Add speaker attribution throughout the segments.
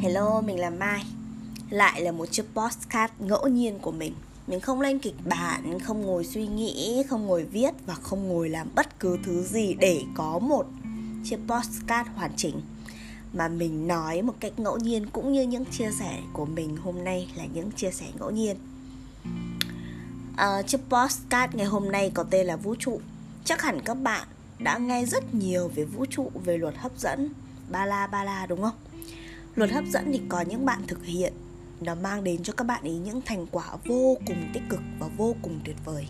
Speaker 1: Hello, mình là Mai. Lại là một chiếc postcard ngẫu nhiên của mình. Mình không lên kịch bản, không ngồi suy nghĩ, không ngồi viết Và không ngồi làm bất cứ thứ gì để có một chiếc postcard hoàn chỉnh. Mà mình nói một cách ngẫu nhiên cũng như những chia sẻ của mình hôm nay là những chia sẻ ngẫu nhiên. À, Chiếc postcard ngày hôm nay có tên là Vũ trụ. Chắc hẳn các bạn đã nghe rất nhiều về vũ trụ, về luật hấp dẫn Ba la ba la đúng không? Luật hấp dẫn thì có những bạn thực hiện. Nó mang đến cho các bạn ấy những thành quả vô cùng tích cực và vô cùng tuyệt vời.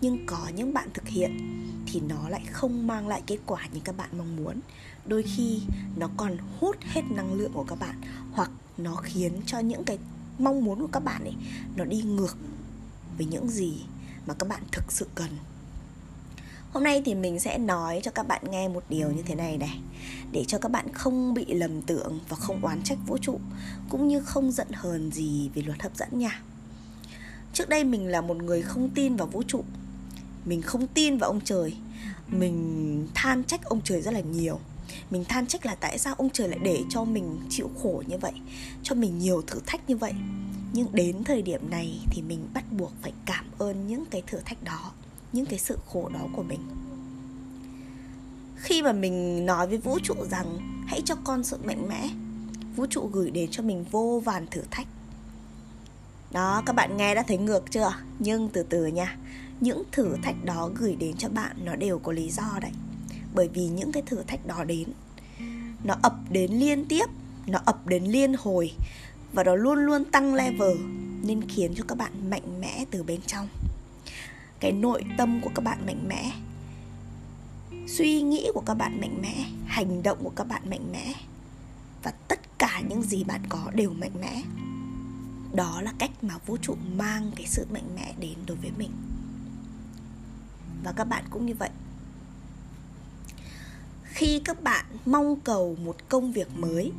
Speaker 1: Nhưng có những bạn thực hiện thì nó lại không mang lại kết quả như các bạn mong muốn. Đôi khi nó còn hút hết năng lượng của các bạn, Hoặc nó khiến cho những cái mong muốn của các bạn ấy, Nó đi ngược với những gì mà các bạn thực sự cần. Hôm nay thì mình sẽ nói cho các bạn nghe một điều như thế này này. Để cho các bạn không bị lầm tưởng và không oán trách vũ trụ, Cũng như không giận hờn gì về luật hấp dẫn nha. Trước đây mình là một người không tin vào vũ trụ. Mình không tin vào ông trời. Mình than trách ông trời rất là nhiều. Mình than trách là tại sao ông trời lại để cho mình chịu khổ như vậy, cho mình nhiều thử thách như vậy. Nhưng đến thời điểm này thì mình bắt buộc phải cảm ơn những cái thử thách đó những cái sự khổ đó của mình. Khi mà mình nói với vũ trụ rằng, hãy cho con sự mạnh mẽ, vũ trụ gửi đến cho mình vô vàn thử thách. Đó, các bạn nghe đã thấy ngược chưa? Nhưng từ từ nha. Những thử thách đó gửi đến cho bạn nó đều có lý do đấy. Bởi vì những cái thử thách đó đến, nó ập đến liên tiếp, nó ập đến liên hồi và nó luôn luôn tăng level, nên khiến cho các bạn mạnh mẽ từ bên trong cái nội tâm của các bạn mạnh mẽ, suy nghĩ của các bạn mạnh mẽ, hành động của các bạn mạnh mẽ, và tất cả những gì bạn có đều mạnh mẽ. Đó là cách mà vũ trụ mang cái sự mạnh mẽ đến đối với mình. Và các bạn cũng như vậy. Khi các bạn mong cầu một công việc mới,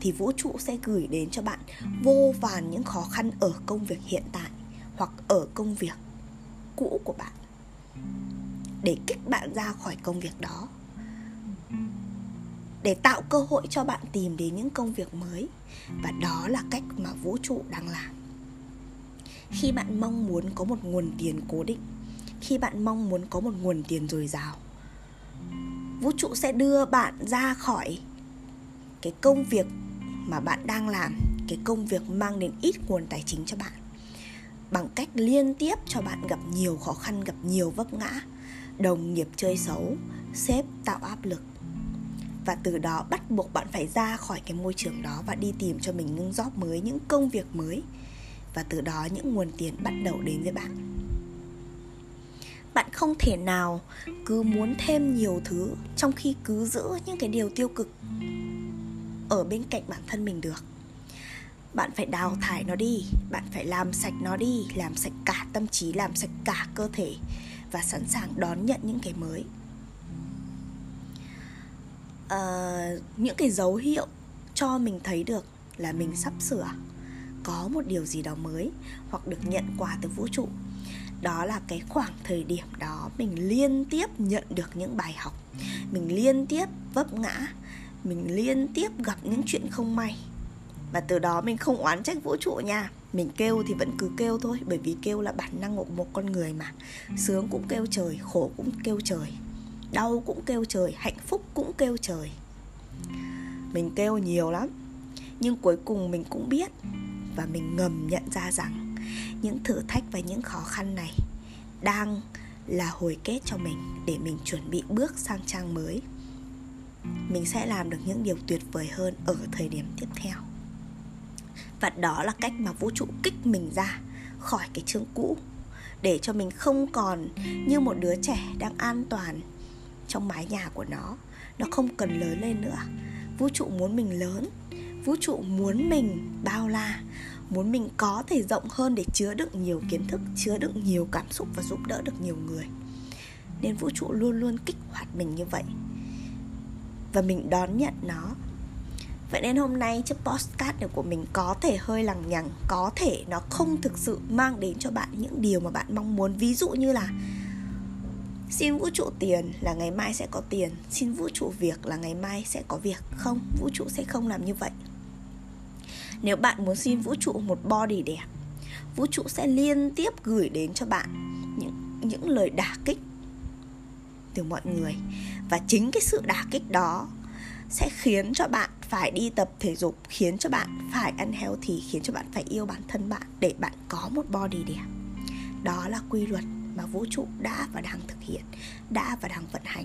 Speaker 1: thì vũ trụ sẽ gửi đến cho bạn vô vàn những khó khăn ở công việc hiện tại hoặc ở công việc cũ của bạn để kích bạn ra khỏi công việc đó, để tạo cơ hội cho bạn tìm đến những công việc mới. Và đó là cách mà vũ trụ đang làm. Khi bạn mong muốn có một nguồn tiền cố định, khi bạn mong muốn có một nguồn tiền dồi dào, vũ trụ sẽ đưa bạn ra khỏi cái công việc mà bạn đang làm, cái công việc mang đến ít nguồn tài chính cho bạn bằng cách liên tiếp cho bạn gặp nhiều khó khăn, gặp nhiều vấp ngã. Đồng nghiệp chơi xấu, sếp tạo áp lực. Và từ đó bắt buộc bạn phải ra khỏi cái môi trường đó và đi tìm cho mình những job mới, những công việc mới. Và từ đó những nguồn tiền bắt đầu đến với bạn. Bạn không thể nào cứ muốn thêm nhiều thứ trong khi cứ giữ những cái điều tiêu cực ở bên cạnh bản thân mình được bạn phải đào thải nó đi bạn phải làm sạch nó đi làm sạch cả tâm trí làm sạch cả cơ thể và sẵn sàng đón nhận những cái mới. À, những cái dấu hiệu cho mình thấy được là mình sắp sửa có một điều gì đó mới hoặc được nhận quà từ vũ trụ. Đó là cái khoảng thời điểm đó mình liên tiếp nhận được những bài học mình liên tiếp vấp ngã mình liên tiếp gặp những chuyện không may và từ đó mình không oán trách vũ trụ nha. Mình kêu thì vẫn cứ kêu thôi, bởi vì kêu là bản năng của một con người mà. Sướng cũng kêu trời, khổ cũng kêu trời, đau cũng kêu trời, hạnh phúc cũng kêu trời. Mình kêu nhiều lắm, nhưng cuối cùng mình cũng biết và mình ngầm nhận ra rằng những thử thách và những khó khăn này đang là hồi kết cho mình để mình chuẩn bị bước sang trang mới. Mình sẽ làm được những điều tuyệt vời hơn ở thời điểm tiếp theo và đó là cách mà vũ trụ kích mình ra khỏi cái chương cũ, để cho mình không còn như một đứa trẻ đang an toàn trong mái nhà của nó. Nó không cần lớn lên nữa. Vũ trụ muốn mình lớn. Vũ trụ muốn mình bao la. Muốn mình có thể rộng hơn để chứa đựng nhiều kiến thức, chứa đựng nhiều cảm xúc và giúp đỡ được nhiều người. Nên vũ trụ luôn luôn kích hoạt mình như vậy. Và mình đón nhận nó Vậy nên hôm nay chiếc postcard này của mình có thể hơi lằng nhằng Có thể nó không thực sự mang đến cho bạn những điều mà bạn mong muốn. Ví dụ như là Xin vũ trụ tiền là ngày mai sẽ có tiền Xin vũ trụ việc là ngày mai sẽ có việc. Không, vũ trụ sẽ không làm như vậy. Nếu bạn muốn xin vũ trụ một body đẹp vũ trụ sẽ liên tiếp gửi đến cho bạn những những lời đả kích từ mọi người. Và chính cái sự đả kích đó sẽ khiến cho bạn phải đi tập thể dục khiến cho bạn phải ăn healthy, khiến cho bạn phải yêu bản thân bạn để bạn có một body đẹp. Đó là quy luật mà vũ trụ đã và đang thực hiện, đã và đang vận hành.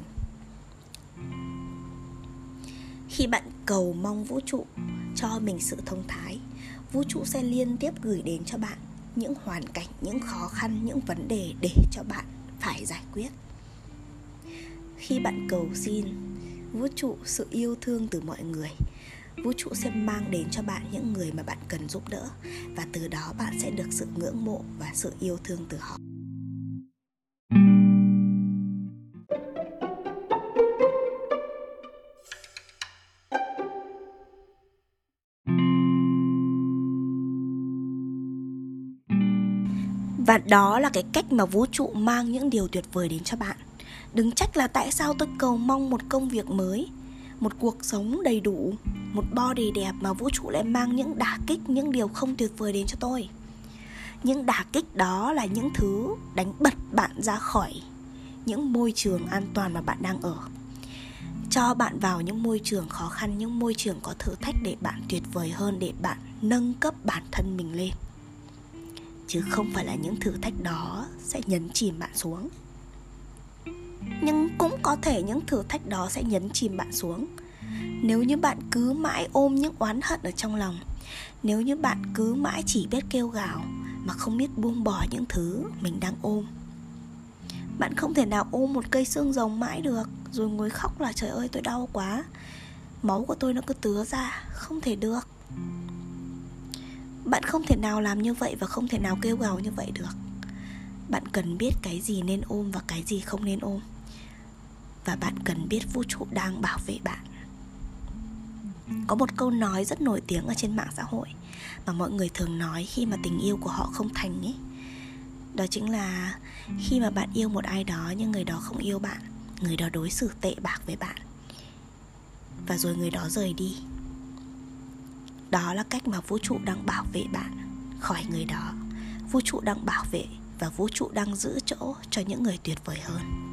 Speaker 1: Khi bạn cầu mong vũ trụ cho mình sự thông thái, vũ trụ sẽ liên tiếp gửi đến cho bạn những hoàn cảnh, những khó khăn, những vấn đề để cho bạn phải giải quyết. Khi bạn cầu xin vũ trụ, sự yêu thương từ mọi người. Vũ trụ sẽ mang đến cho bạn những người mà bạn cần giúp đỡ, và từ đó bạn sẽ được sự ngưỡng mộ và sự yêu thương từ họ. Và đó là cái cách mà vũ trụ mang những điều tuyệt vời đến cho bạn đừng trách là tại sao tôi cầu mong một công việc mới, một cuộc sống đầy đủ, một body đẹp mà vũ trụ lại mang những đả kích, những điều không tuyệt vời đến cho tôi. Những đả kích đó là những thứ đánh bật bạn ra khỏi những môi trường an toàn mà bạn đang ở. Cho bạn vào những môi trường khó khăn, những môi trường có thử thách để bạn tuyệt vời hơn, để bạn nâng cấp bản thân mình lên. Chứ không phải là những thử thách đó sẽ nhấn chìm bạn xuống nhưng cũng có thể những thử thách đó sẽ nhấn chìm bạn xuống. Nếu như bạn cứ mãi ôm những oán hận ở trong lòng, nếu như bạn cứ mãi chỉ biết kêu gào mà không biết buông bỏ những thứ mình đang ôm, bạn không thể nào ôm một cây xương rồng mãi được. Rồi ngồi khóc là trời ơi, tôi đau quá. Máu của tôi nó cứ tứa ra, không thể được. Bạn không thể nào làm như vậy và không thể nào kêu gào như vậy được. Bạn cần biết cái gì nên ôm và cái gì không nên ôm và bạn cần biết vũ trụ đang bảo vệ bạn. Có một câu nói rất nổi tiếng ở trên mạng xã hội mà mọi người thường nói khi mà tình yêu của họ không thành ấy đó chính là khi mà bạn yêu một ai đó nhưng người đó không yêu bạn, người đó đối xử tệ bạc với bạn. Và rồi người đó rời đi. Đó là cách mà vũ trụ đang bảo vệ bạn khỏi người đó. Vũ trụ đang bảo vệ và vũ trụ đang giữ chỗ cho những người tuyệt vời hơn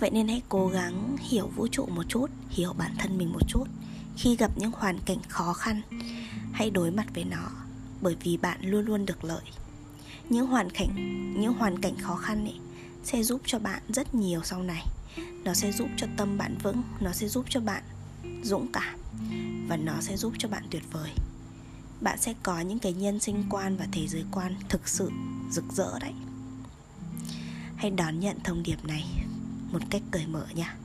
Speaker 1: vậy nên hãy cố gắng hiểu vũ trụ một chút, hiểu bản thân mình một chút. Khi gặp những hoàn cảnh khó khăn, hãy đối mặt với nó, bởi vì bạn luôn luôn được lợi. Những hoàn cảnh, những hoàn cảnh khó khăn ấy sẽ giúp cho bạn rất nhiều sau này. Nó sẽ giúp cho tâm bạn vững, nó sẽ giúp cho bạn dũng cảm, và nó sẽ giúp cho bạn tuyệt vời. Bạn sẽ có những cái nhân sinh quan và thế giới quan thực sự rực rỡ đấy. Hãy đón nhận thông điệp này một cách cởi mở nha.